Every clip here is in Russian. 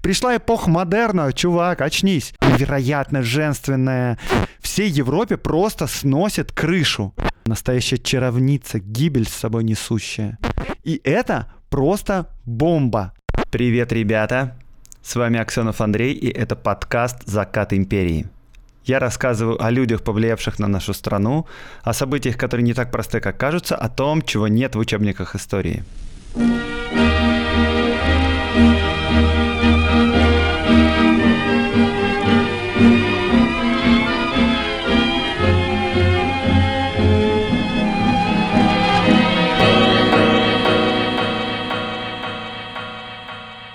Пришла эпоха модерна, чувак, очнись. Невероятно женственная. Всей Европе просто сносит крышу. Настоящая чаровница, гибель с собой несущая. И это просто бомба. Привет, ребята. С вами Аксенов Андрей, и это подкаст «Закат империи». Я рассказываю о людях, повлиявших на нашу страну, о событиях, которые не так просты, как кажутся, о том, чего нет в учебниках истории.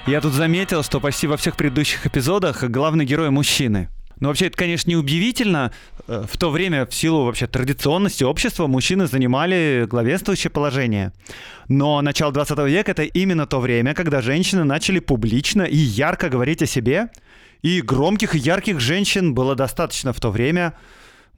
Я тут заметил, что почти во всех предыдущих эпизодах главный герой мужчины. Ну, вообще, это, конечно, неудивительно. Э, в то время, в силу вообще традиционности общества, мужчины занимали главенствующее положение. Но начало 20 века — это именно то время, когда женщины начали публично и ярко говорить о себе. И громких и ярких женщин было достаточно в то время.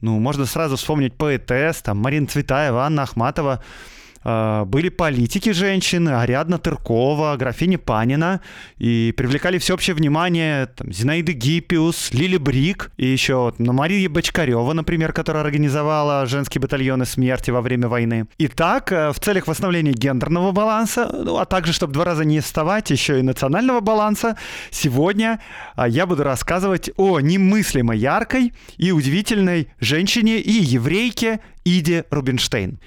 Ну, можно сразу вспомнить поэтесс, там, Марина Цветаева, Анна Ахматова — были политики женщины, Ариадна Тыркова, графиня Панина, и привлекали всеобщее внимание там, Зинаида Гиппиус, Лили Брик, и еще вот, ну, Мария Бочкарева, например, которая организовала женские батальоны смерти во время войны. Итак, э, в целях восстановления гендерного баланса, ну, а также, чтобы два раза не вставать, еще и национального баланса, сегодня а, я буду рассказывать о немыслимо яркой и удивительной женщине и еврейке Иде Рубинштейн.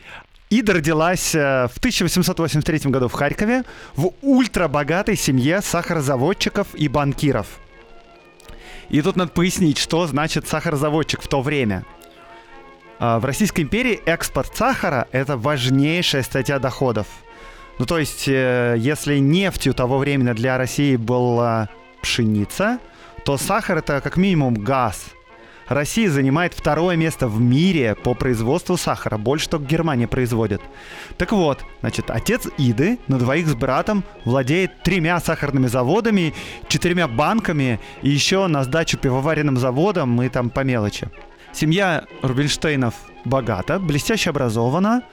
Ида родилась э, в 1883 году в Харькове в ультрабогатой семье сахарозаводчиков и банкиров. И тут надо пояснить, что значит сахарозаводчик в то время. А, в Российской империи экспорт сахара – это важнейшая статья доходов. Ну, то есть, э, если нефтью того времени для России была пшеница, то сахар – это как минимум газ – Россия занимает второе место в мире по производству сахара. Больше только Германия производит. Так вот, значит, отец Иды на двоих с братом владеет тремя сахарными заводами, четырьмя банками и еще на сдачу пивоваренным заводом и там по мелочи. Семья Рубинштейнов богата, блестяще образована,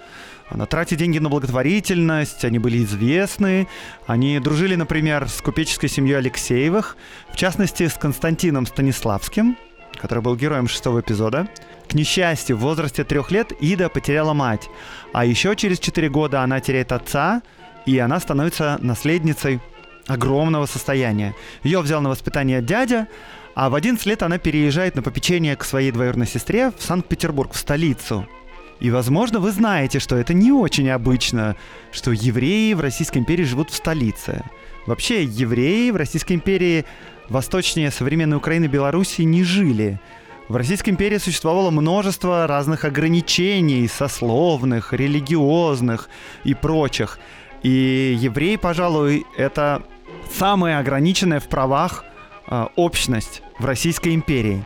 она тратит деньги на благотворительность, они были известны. Они дружили, например, с купеческой семьей Алексеевых, в частности, с Константином Станиславским, который был героем шестого эпизода. К несчастью, в возрасте трех лет Ида потеряла мать, а еще через четыре года она теряет отца, и она становится наследницей огромного состояния. Ее взял на воспитание дядя, а в 11 лет она переезжает на попечение к своей двоюродной сестре в Санкт-Петербург, в столицу. И, возможно, вы знаете, что это не очень обычно, что евреи в Российской империи живут в столице. Вообще, евреи в Российской империи восточнее современной Украины и Белоруссии не жили. В Российской империи существовало множество разных ограничений, сословных, религиозных и прочих. И евреи, пожалуй, это самая ограниченная в правах э, общность в Российской империи.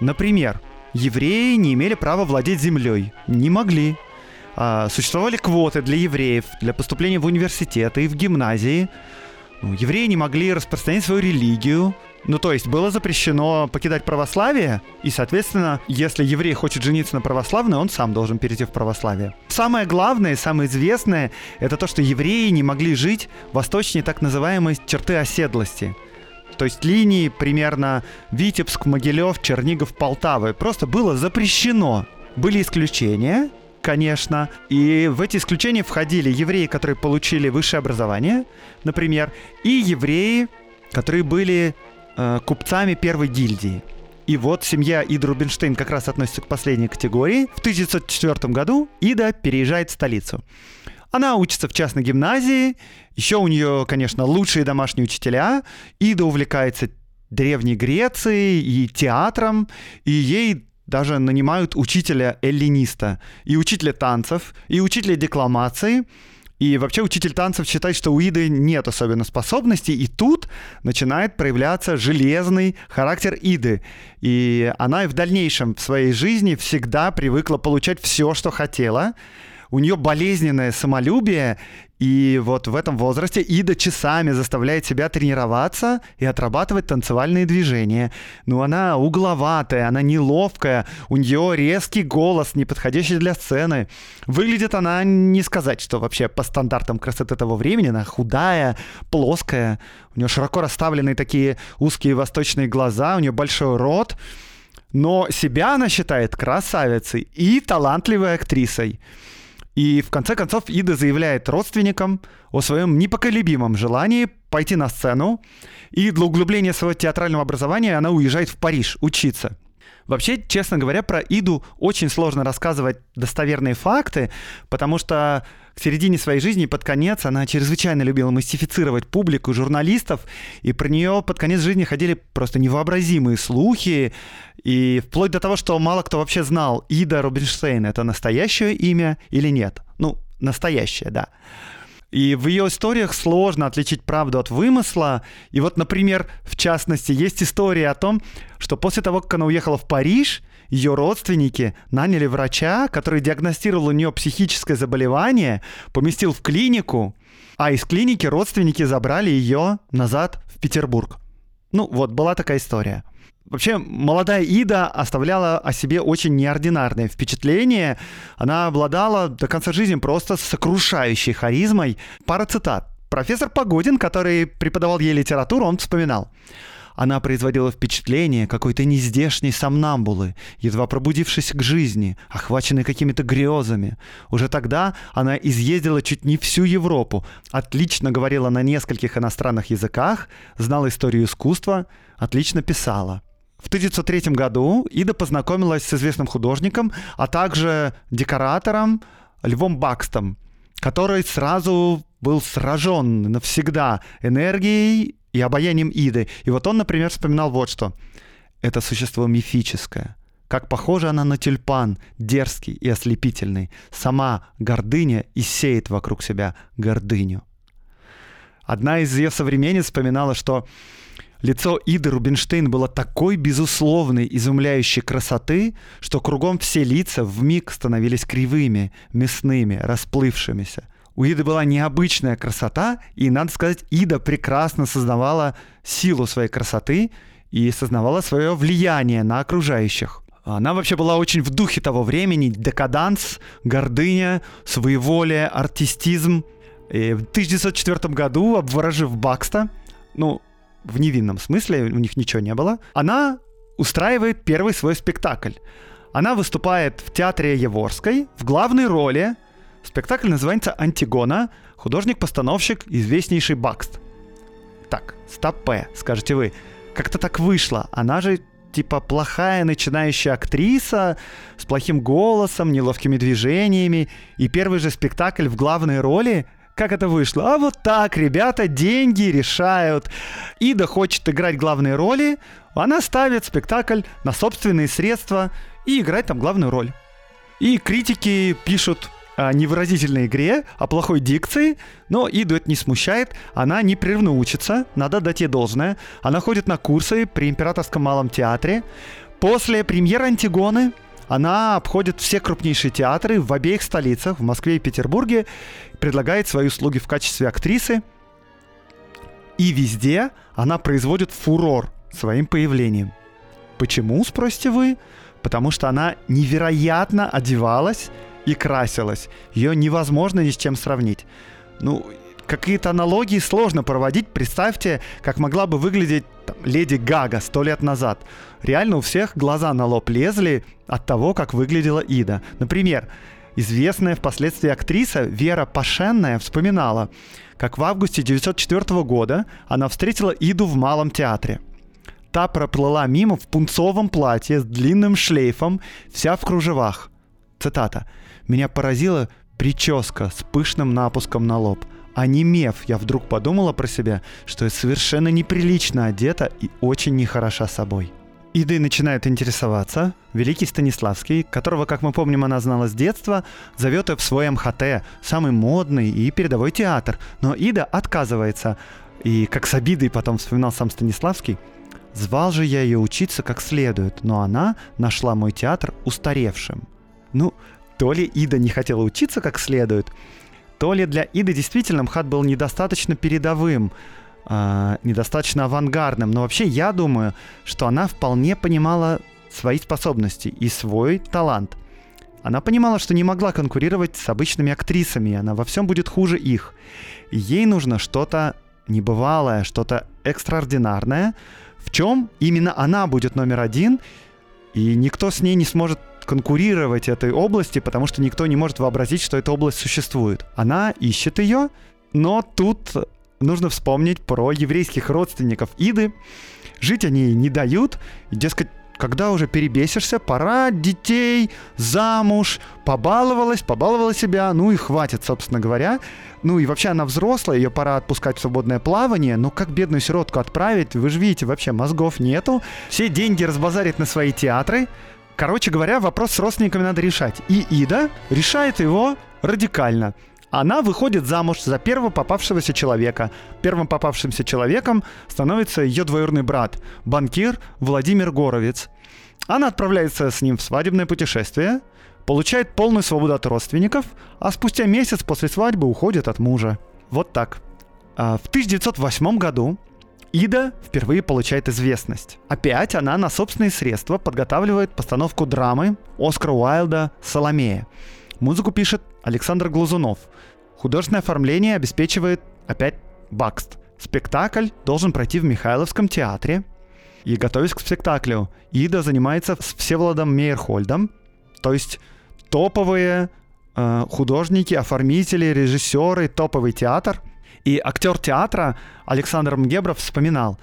Например, евреи не имели права владеть землей. Не могли. Э, существовали квоты для евреев для поступления в университеты и в гимназии. Ну, евреи не могли распространять свою религию. Ну, то есть было запрещено покидать православие, и, соответственно, если еврей хочет жениться на православной, он сам должен перейти в православие. Самое главное, самое известное, это то, что евреи не могли жить восточнее так называемой черты оседлости. То есть линии примерно Витебск, Могилев, Чернигов, Полтавы. Просто было запрещено. Были исключения, конечно. И в эти исключения входили евреи, которые получили высшее образование, например, и евреи, которые были э, купцами первой гильдии. И вот семья Иды Рубинштейн как раз относится к последней категории. В 1904 году Ида переезжает в столицу. Она учится в частной гимназии. Еще у нее, конечно, лучшие домашние учителя. Ида увлекается Древней Грецией и театром. И ей даже нанимают учителя-эллиниста, и учителя танцев, и учителя декламации. И вообще учитель танцев считает, что у Иды нет особенно способностей, и тут начинает проявляться железный характер Иды. И она и в дальнейшем в своей жизни всегда привыкла получать все, что хотела. У нее болезненное самолюбие, и вот в этом возрасте Ида часами заставляет себя тренироваться и отрабатывать танцевальные движения. Ну, она угловатая, она неловкая, у нее резкий голос, не подходящий для сцены. Выглядит она, не сказать, что вообще по стандартам красоты того времени, она худая, плоская, у нее широко расставленные такие узкие восточные глаза, у нее большой рот, но себя она считает красавицей и талантливой актрисой. И в конце концов Ида заявляет родственникам о своем непоколебимом желании пойти на сцену, и для углубления своего театрального образования она уезжает в Париж учиться. Вообще, честно говоря, про Иду очень сложно рассказывать достоверные факты, потому что к середине своей жизни под конец она чрезвычайно любила мистифицировать публику, журналистов, и про нее под конец жизни ходили просто невообразимые слухи, и вплоть до того, что мало кто вообще знал, Ида Рубинштейн — это настоящее имя или нет. Ну, настоящее, да. И в ее историях сложно отличить правду от вымысла. И вот, например, в частности, есть история о том, что после того, как она уехала в Париж, ее родственники наняли врача, который диагностировал у нее психическое заболевание, поместил в клинику, а из клиники родственники забрали ее назад в Петербург. Ну, вот была такая история. Вообще, молодая Ида оставляла о себе очень неординарное впечатление. Она обладала до конца жизни просто сокрушающей харизмой. Пара цитат. Профессор Погодин, который преподавал ей литературу, он вспоминал. Она производила впечатление какой-то нездешней сомнамбулы, едва пробудившись к жизни, охваченной какими-то грезами. Уже тогда она изъездила чуть не всю Европу, отлично говорила на нескольких иностранных языках, знала историю искусства, отлично писала. В 1903 году Ида познакомилась с известным художником, а также декоратором Львом Бакстом, который сразу был сражен навсегда энергией и обаянием Иды. И вот он, например, вспоминал вот что. Это существо мифическое. Как похожа она на тюльпан, дерзкий и ослепительный. Сама гордыня и сеет вокруг себя гордыню. Одна из ее современниц вспоминала, что Лицо Иды Рубинштейн было такой безусловной, изумляющей красоты, что кругом все лица в миг становились кривыми, мясными, расплывшимися. У Иды была необычная красота, и, надо сказать, Ида прекрасно сознавала силу своей красоты и сознавала свое влияние на окружающих. Она вообще была очень в духе того времени, декаданс, гордыня, своеволие, артистизм. И в 1904 году, обворожив Бакста, ну, в невинном смысле, у них ничего не было, она устраивает первый свой спектакль. Она выступает в театре Еворской в главной роли. Спектакль называется «Антигона», художник-постановщик, известнейший Бакст. Так, стопе, скажете вы. Как-то так вышло. Она же типа плохая начинающая актриса с плохим голосом, неловкими движениями. И первый же спектакль в главной роли как это вышло? А вот так, ребята, деньги решают. Ида хочет играть главные роли, она ставит спектакль на собственные средства и играет там главную роль. И критики пишут о невыразительной игре, о плохой дикции, но Иду это не смущает, она непрерывно учится, надо дать ей должное. Она ходит на курсы при Императорском малом театре. После премьеры Антигоны она обходит все крупнейшие театры в обеих столицах, в Москве и Петербурге, предлагает свои услуги в качестве актрисы. И везде она производит фурор своим появлением. Почему, спросите вы? Потому что она невероятно одевалась и красилась. Ее невозможно ни с чем сравнить. Ну, какие-то аналогии сложно проводить. Представьте, как могла бы выглядеть там, леди Гага сто лет назад. Реально у всех глаза на лоб лезли от того, как выглядела Ида. Например, известная впоследствии актриса Вера Пашенная вспоминала, как в августе 1904 года она встретила Иду в Малом театре. Та проплыла мимо в пунцовом платье с длинным шлейфом, вся в кружевах. Цитата. «Меня поразила прическа с пышным напуском на лоб. Онемев, я вдруг подумала про себя, что я совершенно неприлично одета и очень нехороша собой. Иды начинает интересоваться. Великий Станиславский, которого, как мы помним, она знала с детства, зовет ее в свой МХТ, самый модный и передовой театр. Но Ида отказывается. И как с обидой потом вспоминал сам Станиславский, звал же я ее учиться как следует, но она нашла мой театр устаревшим. Ну, То ли Ида не хотела учиться как следует, то ли для Иды действительно МХАТ был недостаточно передовым, э, недостаточно авангардным. Но вообще я думаю, что она вполне понимала свои способности и свой талант. Она понимала, что не могла конкурировать с обычными актрисами, она во всем будет хуже их. Ей нужно что-то небывалое, что-то экстраординарное, в чем именно она будет номер один, и никто с ней не сможет конкурировать этой области, потому что никто не может вообразить, что эта область существует. Она ищет ее, но тут нужно вспомнить про еврейских родственников Иды. Жить они не дают, и, дескать, когда уже перебесишься, пора детей, замуж, побаловалась, побаловала себя, ну и хватит, собственно говоря. Ну и вообще она взрослая, ее пора отпускать в свободное плавание, но как бедную сиротку отправить, вы же видите, вообще мозгов нету, все деньги разбазарит на свои театры. Короче говоря, вопрос с родственниками надо решать. И Ида решает его радикально. Она выходит замуж за первого попавшегося человека. Первым попавшимся человеком становится ее двоюродный брат, банкир Владимир Горовец. Она отправляется с ним в свадебное путешествие, получает полную свободу от родственников, а спустя месяц после свадьбы уходит от мужа. Вот так. А в 1908 году Ида впервые получает известность. Опять она на собственные средства подготавливает постановку драмы Оскара Уайлда «Соломея». Музыку пишет Александр Глазунов. Художественное оформление обеспечивает опять Бакст. Спектакль должен пройти в Михайловском театре и готовясь к спектаклю, Ида занимается с Всеволодом Мейерхольдом, то есть топовые э, художники, оформители, режиссеры, топовый театр. И актер театра Александр Мгебров вспоминал,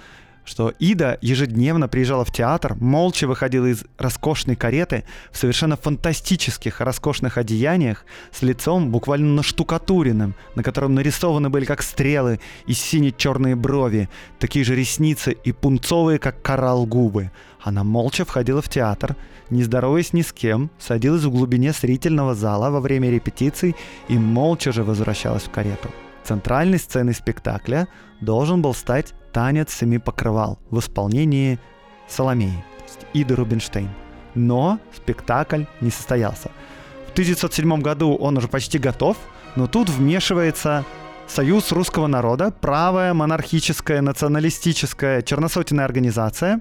что Ида ежедневно приезжала в театр, молча выходила из роскошной кареты в совершенно фантастических роскошных одеяниях с лицом буквально наштукатуренным, на котором нарисованы были как стрелы и сине-черные брови, такие же ресницы и пунцовые, как коралл губы. Она молча входила в театр, не здороваясь ни с кем, садилась в глубине зрительного зала во время репетиций и молча же возвращалась в карету. Центральной сценой спектакля должен был стать «Танец семи покрывал» в исполнении Соломеи, Иды Рубинштейн. Но спектакль не состоялся. В 1907 году он уже почти готов, но тут вмешивается Союз русского народа, правая, монархическая, националистическая, черносотенная организация.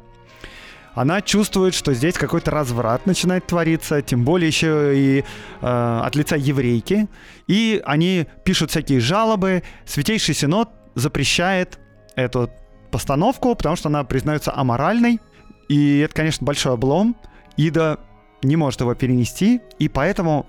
Она чувствует, что здесь какой-то разврат начинает твориться, тем более еще и э, от лица еврейки. И они пишут всякие жалобы. Святейший Синод запрещает эту постановку, потому что она признается аморальной. И это, конечно, большой облом. Ида не может его перенести, и поэтому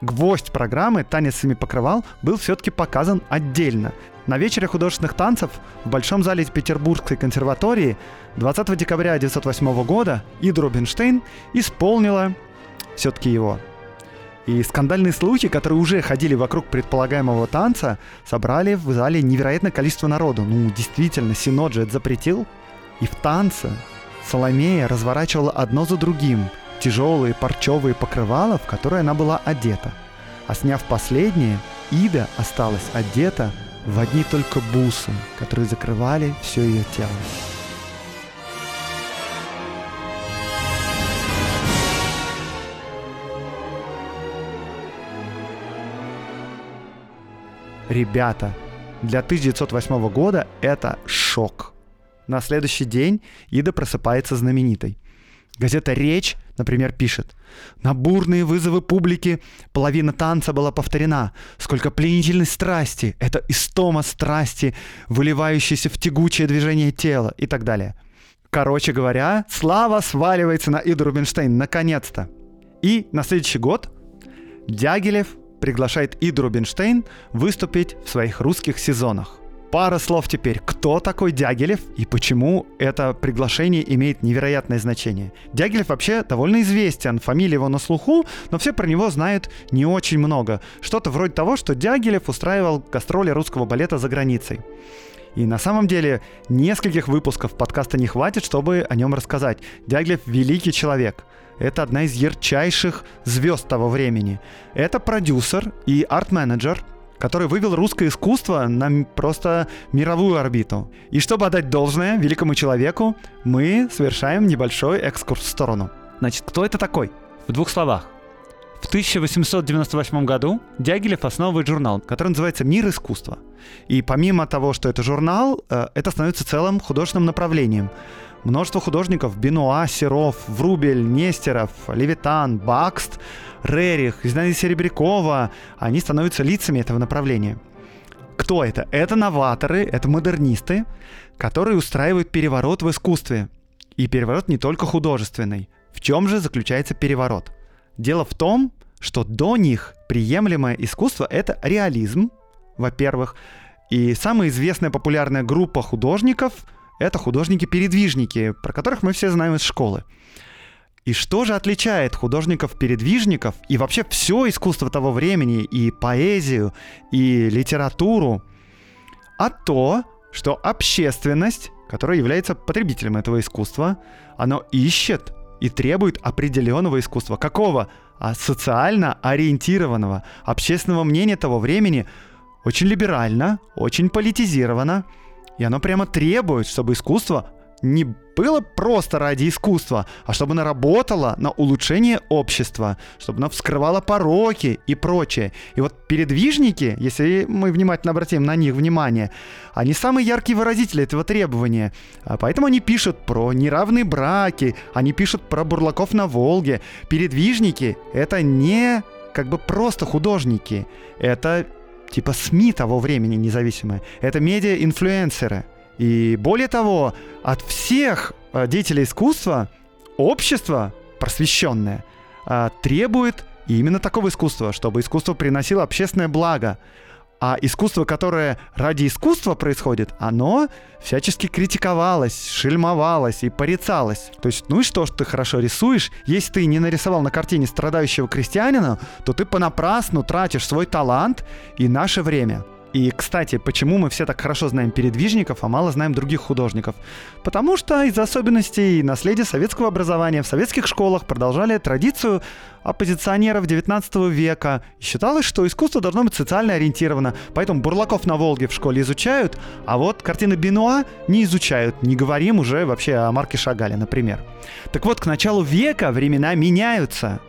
гвоздь программы «Танец семи покрывал» был все-таки показан отдельно. На вечере художественных танцев в Большом зале Петербургской консерватории 20 декабря 1908 года Ида Рубинштейн исполнила все-таки его. И скандальные слухи, которые уже ходили вокруг предполагаемого танца, собрали в зале невероятное количество народу. Ну, действительно, Синод же это запретил. И в танце Соломея разворачивала одно за другим тяжелые парчевые покрывала, в которые она была одета. А сняв последнее, Ида осталась одета в одни только бусы, которые закрывали все ее тело. Ребята, для 1908 года это шок. На следующий день Ида просыпается знаменитой. Газета «Речь», например, пишет «На бурные вызовы публики половина танца была повторена. Сколько пленительной страсти! Это истома страсти, выливающейся в тягучее движение тела» и так далее. Короче говоря, слава сваливается на Иду Рубинштейн наконец-то. И на следующий год Дягилев приглашает Иду Рубинштейн выступить в своих русских сезонах. Пара слов теперь. Кто такой Дягилев и почему это приглашение имеет невероятное значение? Дягилев вообще довольно известен, фамилия его на слуху, но все про него знают не очень много. Что-то вроде того, что Дягилев устраивал гастроли русского балета за границей. И на самом деле нескольких выпусков подкаста не хватит, чтобы о нем рассказать. Дягилев — великий человек. Это одна из ярчайших звезд того времени. Это продюсер и арт-менеджер, который вывел русское искусство на просто мировую орбиту. И чтобы отдать должное великому человеку, мы совершаем небольшой экскурс в сторону. Значит, кто это такой? В двух словах. В 1898 году Дягилев основывает журнал, который называется «Мир искусства». И помимо того, что это журнал, э, это становится целым художественным направлением. Множество художников – Бенуа, Серов, Врубель, Нестеров, Левитан, Бакст, Рерих, Зинаида Серебрякова – они становятся лицами этого направления. Кто это? Это новаторы, это модернисты, которые устраивают переворот в искусстве. И переворот не только художественный. В чем же заключается переворот? Дело в том, что до них приемлемое искусство — это реализм, во-первых, и самая известная популярная группа художников — это художники-передвижники, про которых мы все знаем из школы. И что же отличает художников-передвижников и вообще все искусство того времени, и поэзию, и литературу, а то, что общественность, которая является потребителем этого искусства, оно ищет и требует определенного искусства. Какого? А социально ориентированного. Общественного мнения того времени очень либерально, очень политизировано. И оно прямо требует, чтобы искусство не было просто ради искусства, а чтобы она работала на улучшение общества, чтобы она вскрывала пороки и прочее. И вот передвижники, если мы внимательно обратим на них внимание, они самые яркие выразители этого требования. А поэтому они пишут про неравные браки, они пишут про бурлаков на Волге. Передвижники — это не как бы просто художники, это типа СМИ того времени независимые, это медиа-инфлюенсеры — и более того, от всех э, деятелей искусства общество просвещенное э, требует именно такого искусства, чтобы искусство приносило общественное благо. А искусство, которое ради искусства происходит, оно всячески критиковалось, шельмовалось и порицалось. То есть, ну и что, что ты хорошо рисуешь? Если ты не нарисовал на картине страдающего крестьянина, то ты понапрасну тратишь свой талант и наше время. И, кстати, почему мы все так хорошо знаем передвижников, а мало знаем других художников? Потому что из особенностей наследия советского образования в советских школах продолжали традицию оппозиционеров 19 века. И считалось, что искусство должно быть социально ориентировано. Поэтому Бурлаков на Волге в школе изучают, а вот картины Бенуа не изучают. Не говорим уже вообще о Марке Шагале, например. Так вот, к началу века времена меняются.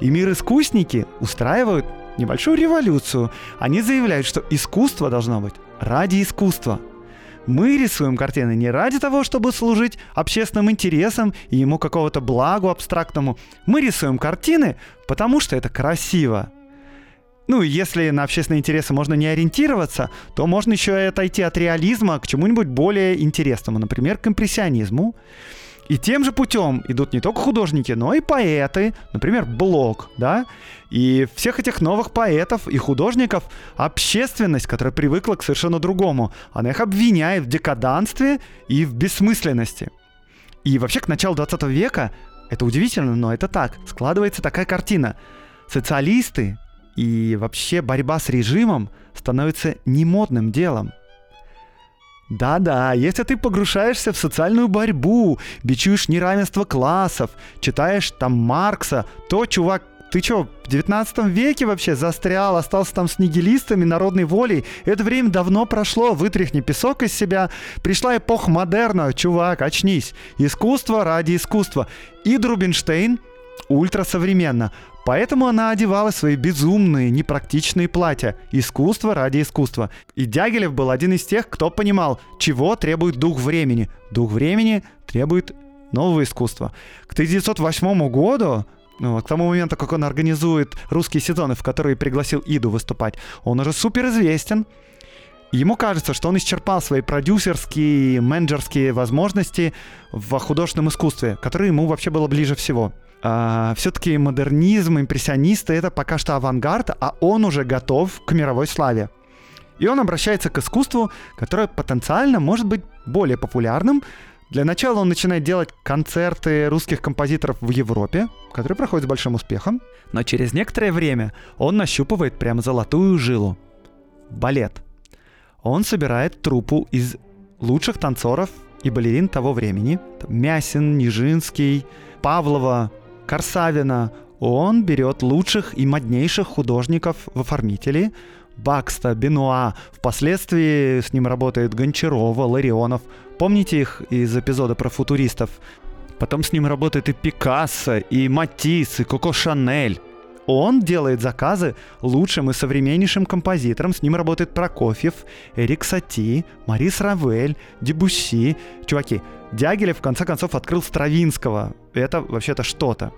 И мир искусники устраивают небольшую революцию. Они заявляют, что искусство должно быть ради искусства. Мы рисуем картины не ради того, чтобы служить общественным интересам и ему какого-то благу абстрактному. Мы рисуем картины, потому что это красиво. Ну, если на общественные интересы можно не ориентироваться, то можно еще и отойти от реализма к чему-нибудь более интересному, например, к импрессионизму. И тем же путем идут не только художники, но и поэты, например, Блок, да, и всех этих новых поэтов и художников общественность, которая привыкла к совершенно другому, она их обвиняет в декаданстве и в бессмысленности. И вообще к началу 20 века, это удивительно, но это так, складывается такая картина. Социалисты и вообще борьба с режимом становится немодным делом. Да-да, если ты погружаешься в социальную борьбу, бичуешь неравенство классов, читаешь там Маркса, то, чувак, ты чё, в 19 веке вообще застрял, остался там с нигилистами, народной волей? Это время давно прошло, вытряхни песок из себя. Пришла эпоха модерна, чувак, очнись. Искусство ради искусства. И Друбинштейн ультрасовременно. Поэтому она одевала свои безумные, непрактичные платья. Искусство ради искусства. И Дягилев был один из тех, кто понимал, чего требует дух времени. Дух времени требует нового искусства. К 1908 году ну, к тому моменту, как он организует русские сезоны, в которые пригласил Иду выступать, он уже супер известен. Ему кажется, что он исчерпал свои продюсерские, менеджерские возможности в художественном искусстве, которое ему вообще было ближе всего а, все-таки модернизм, импрессионисты — это пока что авангард, а он уже готов к мировой славе. И он обращается к искусству, которое потенциально может быть более популярным. Для начала он начинает делать концерты русских композиторов в Европе, которые проходят с большим успехом. Но через некоторое время он нащупывает прям золотую жилу. Балет. Он собирает труппу из лучших танцоров и балерин того времени. Мясин, Нижинский, Павлова, Корсавина, он берет лучших и моднейших художников в оформители, Бакста, Бенуа, впоследствии с ним работает Гончарова, Ларионов. Помните их из эпизода про футуристов? Потом с ним работает и Пикассо, и Матисс, и Коко Шанель. он делает заказы лучшим и современнейшим композиторам. С ним работает Прокофьев, Эрик Сати, Марис Равель, Дебусси. Чуваки, Дягилев в конце концов открыл Стравинского. Это вообще-то что-то.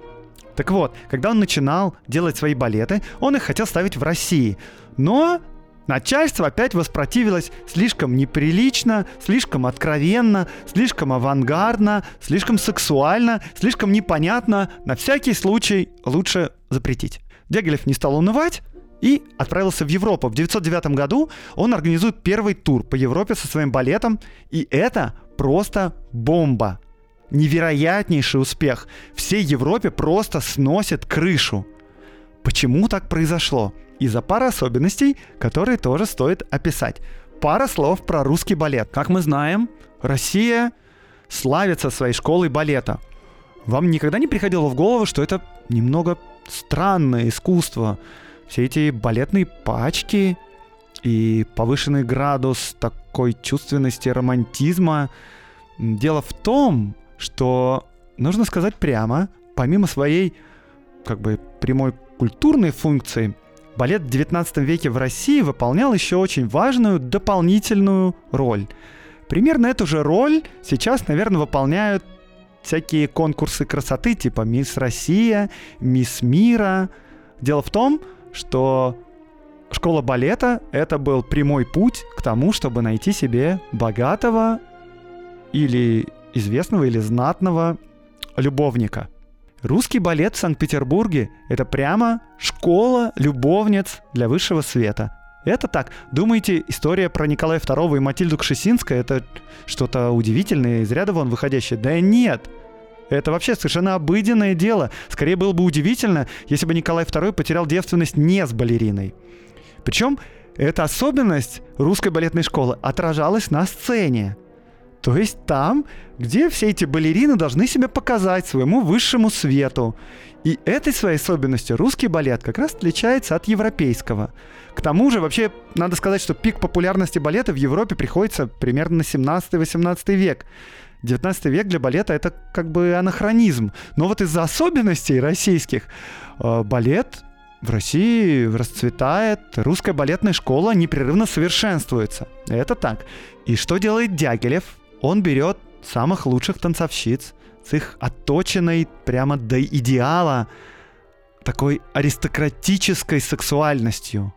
Так вот, когда он начинал делать свои балеты, он их хотел ставить в России. Но Начальство опять воспротивилось слишком неприлично, слишком откровенно, слишком авангардно, слишком сексуально, слишком непонятно. На всякий случай лучше запретить. Дягилев не стал унывать и отправился в Европу. В 1909 году он организует первый тур по Европе со своим балетом, и это просто бомба. Невероятнейший успех. Всей Европе просто сносит крышу. Почему так произошло? Из-за пары особенностей, которые тоже стоит описать. Пара слов про русский балет. Как мы знаем, Россия славится своей школой балета. Вам никогда не приходило в голову, что это немного странное искусство? Все эти балетные пачки и повышенный градус такой чувственности, романтизма. Дело в том, что, нужно сказать прямо, помимо своей как бы прямой культурной функции, балет в 19 веке в России выполнял еще очень важную дополнительную роль. Примерно эту же роль сейчас, наверное, выполняют всякие конкурсы красоты типа «Мисс Россия», «Мисс Мира». Дело в том, что школа балета — это был прямой путь к тому, чтобы найти себе богатого или известного или знатного любовника. Русский балет в Санкт-Петербурге — это прямо школа любовниц для высшего света. Это так. Думаете, история про Николая II и Матильду Кшесинская — это что-то удивительное, из ряда вон выходящее? Да нет. Это вообще совершенно обыденное дело. Скорее было бы удивительно, если бы Николай II потерял девственность не с балериной. Причем эта особенность русской балетной школы отражалась на сцене. То есть там, где все эти балерины должны себя показать своему высшему свету. И этой своей особенностью русский балет как раз отличается от европейского. К тому же, вообще, надо сказать, что пик популярности балета в Европе приходится примерно на 17-18 век. 19 век для балета это как бы анахронизм. Но вот из-за особенностей российских э, балет в России расцветает, русская балетная школа непрерывно совершенствуется. Это так. И что делает Дягилев? Он берет самых лучших танцовщиц с их отточенной прямо до идеала такой аристократической сексуальностью.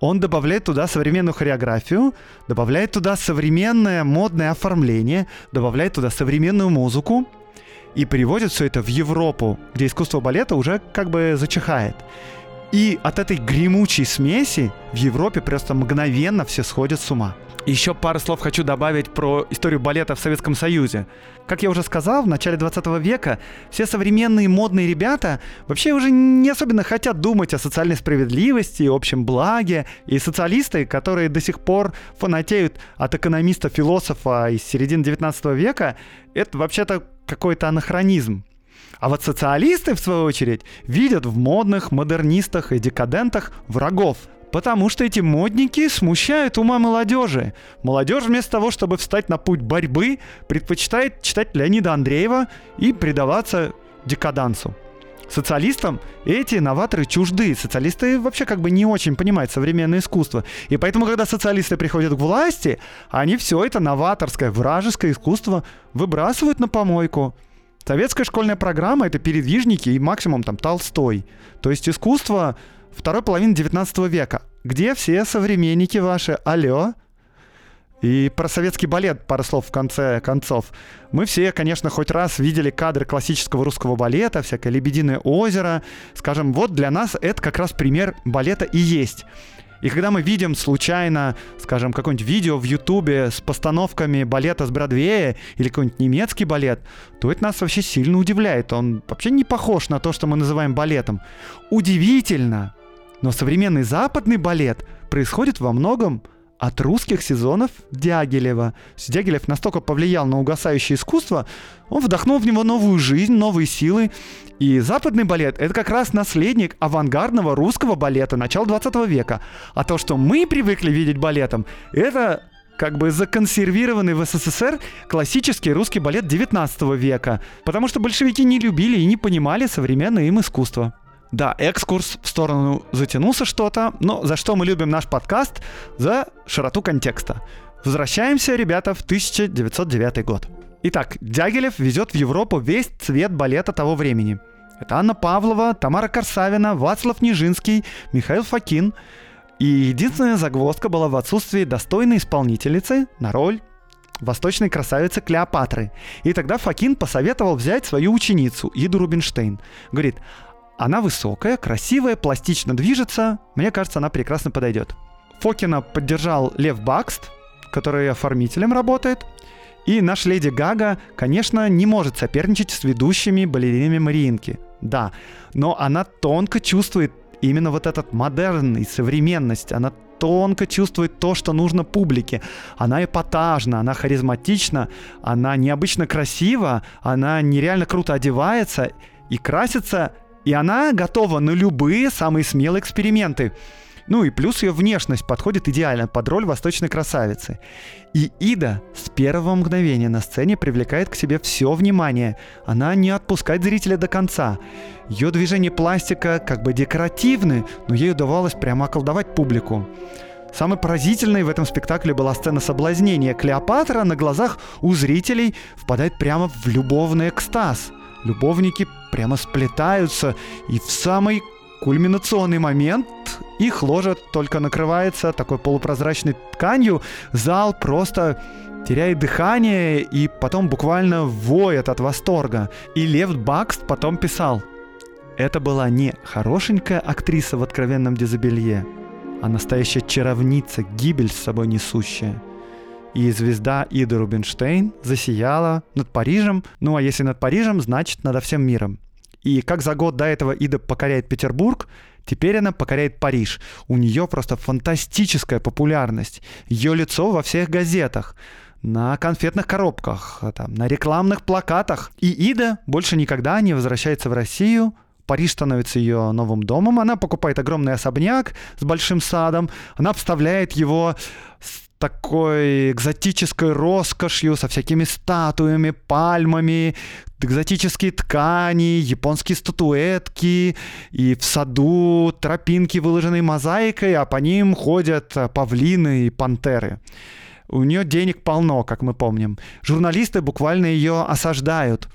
Он добавляет туда современную хореографию, добавляет туда современное модное оформление, добавляет туда современную музыку и приводит все это в Европу, где искусство балета уже как бы зачихает. И от этой гремучей смеси в Европе просто мгновенно все сходят с ума. Еще пару слов хочу добавить про историю балета в Советском Союзе. Как я уже сказал, в начале 20 века все современные модные ребята вообще уже не особенно хотят думать о социальной справедливости и общем благе. И социалисты, которые до сих пор фанатеют от экономиста-философа из середины 19 века, это вообще-то какой-то анахронизм. А вот социалисты, в свою очередь, видят в модных, модернистах и декадентах врагов – Потому что эти модники смущают ума молодежи. Молодежь вместо того, чтобы встать на путь борьбы, предпочитает читать Леонида Андреева и предаваться декадансу. Социалистам эти новаторы чужды. Социалисты вообще как бы не очень понимают современное искусство. И поэтому, когда социалисты приходят к власти, они все это новаторское, вражеское искусство выбрасывают на помойку. Советская школьная программа — это передвижники и максимум там Толстой. То есть искусство второй половины 19 века. Где все современники ваши? Алло? И про советский балет пару слов в конце концов. Мы все, конечно, хоть раз видели кадры классического русского балета, всякое «Лебединое озеро». Скажем, вот для нас это как раз пример балета и есть. И когда мы видим случайно, скажем, какое-нибудь видео в Ютубе с постановками балета с Бродвея или какой-нибудь немецкий балет, то это нас вообще сильно удивляет. Он вообще не похож на то, что мы называем балетом. Удивительно, но современный западный балет происходит во многом от русских сезонов Дягилева. Дягилев настолько повлиял на угасающее искусство, он вдохнул в него новую жизнь, новые силы. И западный балет — это как раз наследник авангардного русского балета начала 20 века. А то, что мы привыкли видеть балетом, это как бы законсервированный в СССР классический русский балет 19 века. Потому что большевики не любили и не понимали современное им искусство. Да, экскурс в сторону затянулся что-то, но за что мы любим наш подкаст? За широту контекста. Возвращаемся, ребята, в 1909 год. Итак, Дягилев везет в Европу весь цвет балета того времени. Это Анна Павлова, Тамара Корсавина, Вацлав Нижинский, Михаил Факин. И единственная загвоздка была в отсутствии достойной исполнительницы на роль восточной красавицы Клеопатры. И тогда Факин посоветовал взять свою ученицу Иду Рубинштейн. Говорит, она высокая, красивая, пластично движется. Мне кажется, она прекрасно подойдет. Фокина поддержал Лев Бакст, который оформителем работает. И наш Леди Гага, конечно, не может соперничать с ведущими балеринами Мариинки. Да, но она тонко чувствует именно вот этот модерн и современность. Она тонко чувствует то, что нужно публике. Она эпатажна, она харизматична, она необычно красива, она нереально круто одевается и красится и она готова на любые самые смелые эксперименты. Ну и плюс ее внешность подходит идеально под роль восточной красавицы. И Ида с первого мгновения на сцене привлекает к себе все внимание. Она не отпускает зрителя до конца. Ее движения пластика как бы декоративны, но ей удавалось прямо околдовать публику. Самой поразительной в этом спектакле была сцена соблазнения. Клеопатра на глазах у зрителей впадает прямо в любовный экстаз. Любовники прямо сплетаются, и в самый кульминационный момент их ложа только накрывается такой полупрозрачной тканью, зал просто теряет дыхание и потом буквально воет от восторга. И Лев Бакст потом писал, это была не хорошенькая актриса в откровенном дезобелье, а настоящая чаровница, гибель с собой несущая – и звезда Ида Рубинштейн засияла над Парижем. Ну а если над Парижем, значит над всем миром. И как за год до этого Ида покоряет Петербург, теперь она покоряет Париж. У нее просто фантастическая популярность. Ее лицо во всех газетах на конфетных коробках, там, на рекламных плакатах. И Ида больше никогда не возвращается в Россию, Париж становится ее новым домом. Она покупает огромный особняк с большим садом. Она обставляет его такой экзотической роскошью, со всякими статуями, пальмами, экзотические ткани, японские статуэтки, и в саду тропинки, выложенные мозаикой, а по ним ходят павлины и пантеры. У нее денег полно, как мы помним. Журналисты буквально ее осаждают.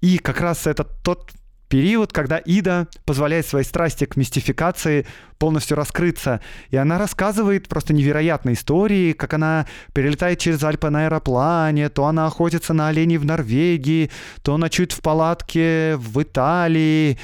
И как раз это тот период, когда Ида позволяет своей страсти к мистификации полностью раскрыться. И она рассказывает просто невероятные истории, как она перелетает через Альпы на аэроплане, то она охотится на оленей в Норвегии, то ночует в палатке в Италии,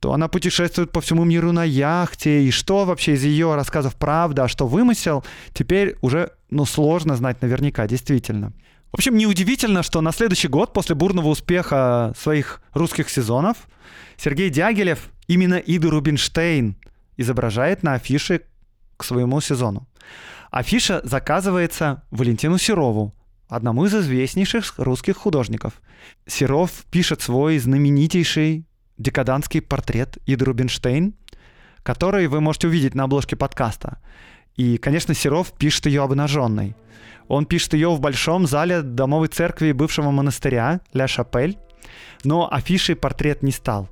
то она путешествует по всему миру на яхте, и что вообще из ее рассказов правда, а что вымысел, теперь уже ну, сложно знать наверняка, действительно. В общем, неудивительно, что на следующий год, после бурного успеха своих русских сезонов, Сергей Дягилев именно Иду Рубинштейн изображает на афише к своему сезону. Афиша заказывается Валентину Серову, одному из известнейших русских художников. Серов пишет свой знаменитейший декадантский портрет Иды Рубинштейн, который вы можете увидеть на обложке подкаста. И, конечно, Серов пишет ее обнаженной – он пишет ее в большом зале домовой церкви бывшего монастыря Ля Шапель, но афишей портрет не стал.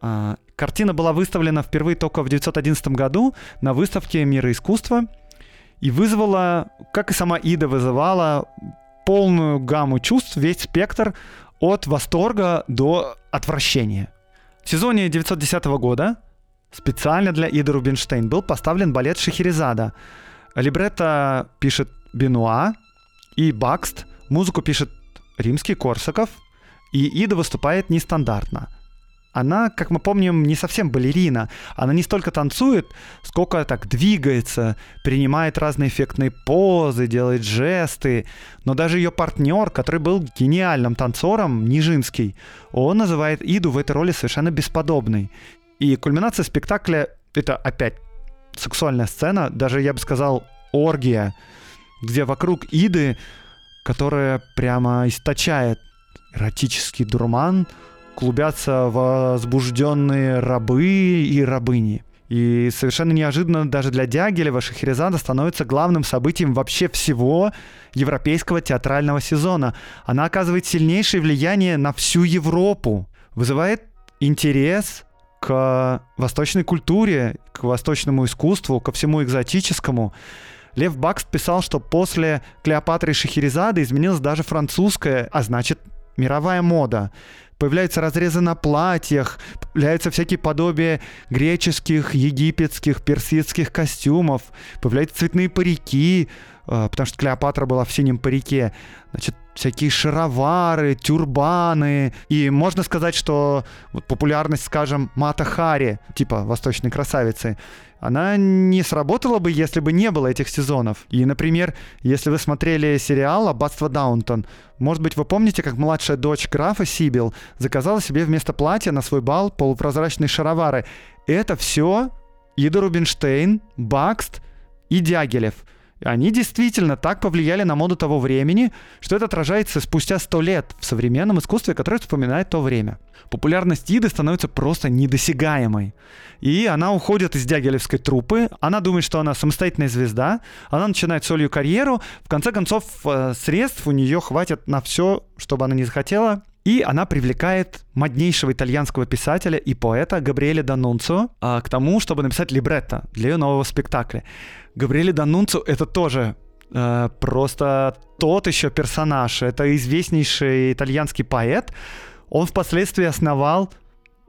А, картина была выставлена впервые только в 1911 году на выставке «Мира искусства» и вызвала, как и сама Ида вызывала, полную гамму чувств, весь спектр от восторга до отвращения. В сезоне 1910 года специально для Иды Рубинштейн был поставлен балет Шахерезада. Либретто пишет Бенуа и Бакст. Музыку пишет римский Корсаков. И Ида выступает нестандартно. Она, как мы помним, не совсем балерина. Она не столько танцует, сколько так двигается, принимает разные эффектные позы, делает жесты. Но даже ее партнер, который был гениальным танцором, Нижинский, он называет Иду в этой роли совершенно бесподобной. И кульминация спектакля — это опять сексуальная сцена, даже, я бы сказал, оргия где вокруг Иды, которая прямо источает эротический дурман, клубятся возбужденные рабы и рабыни. И совершенно неожиданно даже для Дягилева Шахерезада становится главным событием вообще всего европейского театрального сезона. Она оказывает сильнейшее влияние на всю Европу, вызывает интерес к восточной культуре, к восточному искусству, ко всему экзотическому. Лев Бакст писал, что после Клеопатры и Шахерезады изменилась даже французская, а значит мировая мода. Появляются разрезы на платьях, появляются всякие подобия греческих, египетских, персидских костюмов, появляются цветные парики, э, потому что Клеопатра была в синем парике. Значит, всякие шаровары, тюрбаны. И можно сказать, что вот популярность, скажем, Мата Хари, типа восточной красавицы, она не сработала бы, если бы не было этих сезонов. И, например, если вы смотрели сериал «Аббатство Даунтон», может быть, вы помните, как младшая дочь графа Сибил заказала себе вместо платья на свой бал полупрозрачные шаровары. Это все Ида Рубинштейн, Бакст и Дягилев – они действительно так повлияли на моду того времени, что это отражается спустя сто лет в современном искусстве, которое вспоминает то время. Популярность Иды становится просто недосягаемой. И она уходит из дягилевской трупы, она думает, что она самостоятельная звезда, она начинает солью карьеру, в конце концов э, средств у нее хватит на все, чтобы она не захотела, и она привлекает моднейшего итальянского писателя и поэта Габриэля Данунцо а, к тому, чтобы написать либретто для ее нового спектакля. Габриэле Данунцо это тоже э, просто тот еще персонаж. Это известнейший итальянский поэт. Он впоследствии основал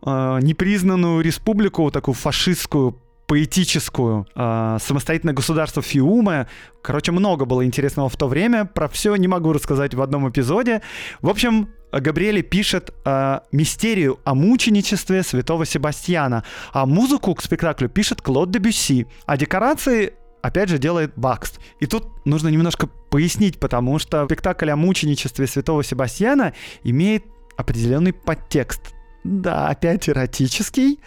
э, непризнанную республику, такую фашистскую, поэтическую, э, самостоятельное государство Фиуме. Короче, много было интересного в то время. Про все не могу рассказать в одном эпизоде. В общем, Габриэле пишет э, мистерию о мученичестве святого Себастьяна, а музыку к спектаклю пишет Клод де Бюсси, а декорации опять же, делает Бакст. И тут нужно немножко пояснить, потому что спектакль о мученичестве святого Себастьяна имеет определенный подтекст. Да, опять эротический,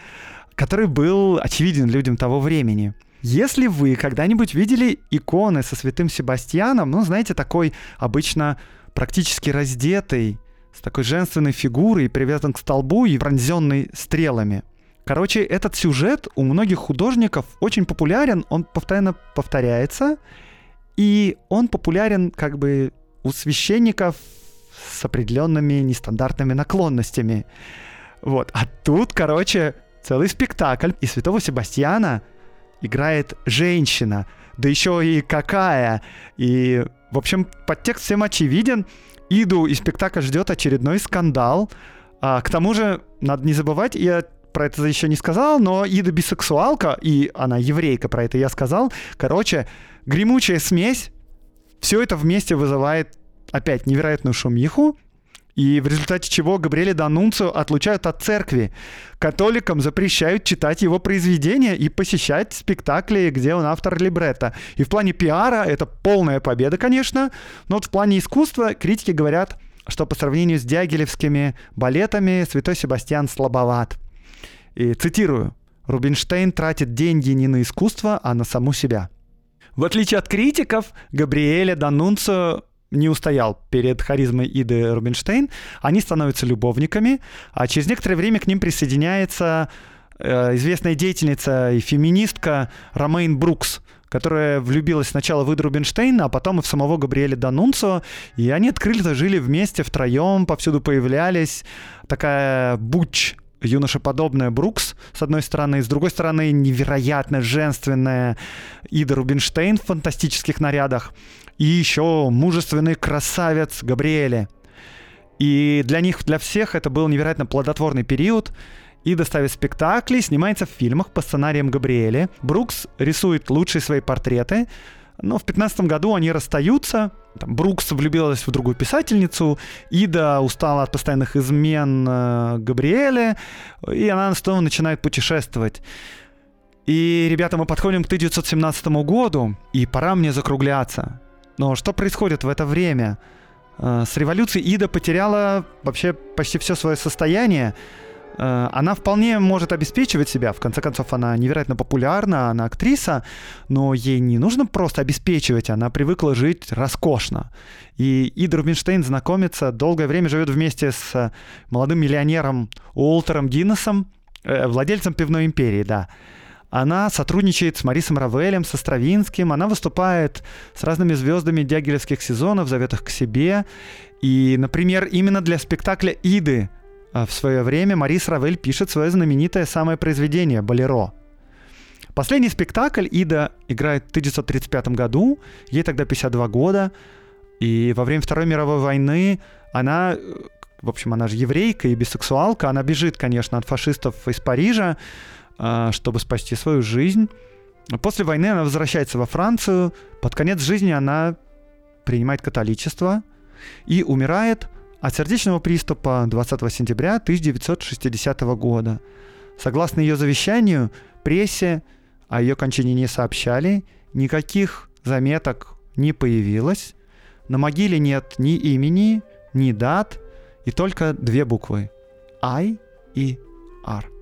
который был очевиден людям того времени. Если вы когда-нибудь видели иконы со святым Себастьяном, ну, знаете, такой обычно практически раздетый, с такой женственной фигурой, привязан к столбу и пронзенный стрелами – Короче, этот сюжет у многих художников очень популярен, он постоянно повторяется, и он популярен как бы у священников с определенными нестандартными наклонностями. Вот. А тут, короче, целый спектакль. И святого Себастьяна играет женщина. Да еще и какая. И, в общем, подтекст всем очевиден. Иду, и спектакль ждет очередной скандал. А, к тому же, надо не забывать о про это еще не сказал, но Ида бисексуалка, и она еврейка, про это я сказал. Короче, гремучая смесь, все это вместе вызывает опять невероятную шумиху, и в результате чего Габриэля Данунцию отлучают от церкви. Католикам запрещают читать его произведения и посещать спектакли, где он автор либретто. И в плане пиара это полная победа, конечно, но вот в плане искусства критики говорят, что по сравнению с дягилевскими балетами Святой Себастьян слабоват. И цитирую. Рубинштейн тратит деньги не на искусство, а на саму себя. В отличие от критиков, Габриэля Данунцо не устоял перед харизмой Иды Рубинштейн. Они становятся любовниками, а через некоторое время к ним присоединяется э, известная деятельница и феминистка Ромейн Брукс, которая влюбилась сначала в Иду Рубинштейна, а потом и в самого Габриэля Данунцо. И они открыто жили вместе, втроем, повсюду появлялись. Такая буч юношеподобная Брукс, с одной стороны, и с другой стороны, невероятно женственная Ида Рубинштейн в фантастических нарядах, и еще мужественный красавец Габриэле. И для них, для всех это был невероятно плодотворный период. Ида ставит спектакли, снимается в фильмах по сценариям Габриэле. Брукс рисует лучшие свои портреты, но в 15 году они расстаются. Там, Брукс влюбилась в другую писательницу, Ида устала от постоянных измен э, Габриэля, и она снова начинает путешествовать. И, ребята, мы подходим к 1917 году, и пора мне закругляться. Но что происходит в это время? Э, с революцией Ида потеряла вообще почти все свое состояние. Э, она вполне может обеспечивать себя. В конце концов, она невероятно популярна, она актриса, но ей не нужно просто обеспечивать, она привыкла жить роскошно. И Ида Рубинштейн знакомится, долгое время живет вместе с молодым миллионером Уолтером Гиннесом, э, владельцем пивной империи, да. Она сотрудничает с Марисом Равелем, со Стравинским, она выступает с разными звездами дягилевских сезонов, зовет их к себе. И, например, именно для спектакля «Иды» в свое время Марис Равель пишет свое знаменитое самое произведение «Болеро». Последний спектакль Ида играет в 1935 году, ей тогда 52 года, и во время Второй мировой войны она, в общем, она же еврейка и бисексуалка, она бежит, конечно, от фашистов из Парижа, чтобы спасти свою жизнь. После войны она возвращается во Францию, под конец жизни она принимает католичество и умирает от сердечного приступа 20 сентября 1960 года. Согласно ее завещанию, прессе о ее кончине не сообщали, никаких заметок не появилось, на могиле нет ни имени, ни дат, и только две буквы – I и R.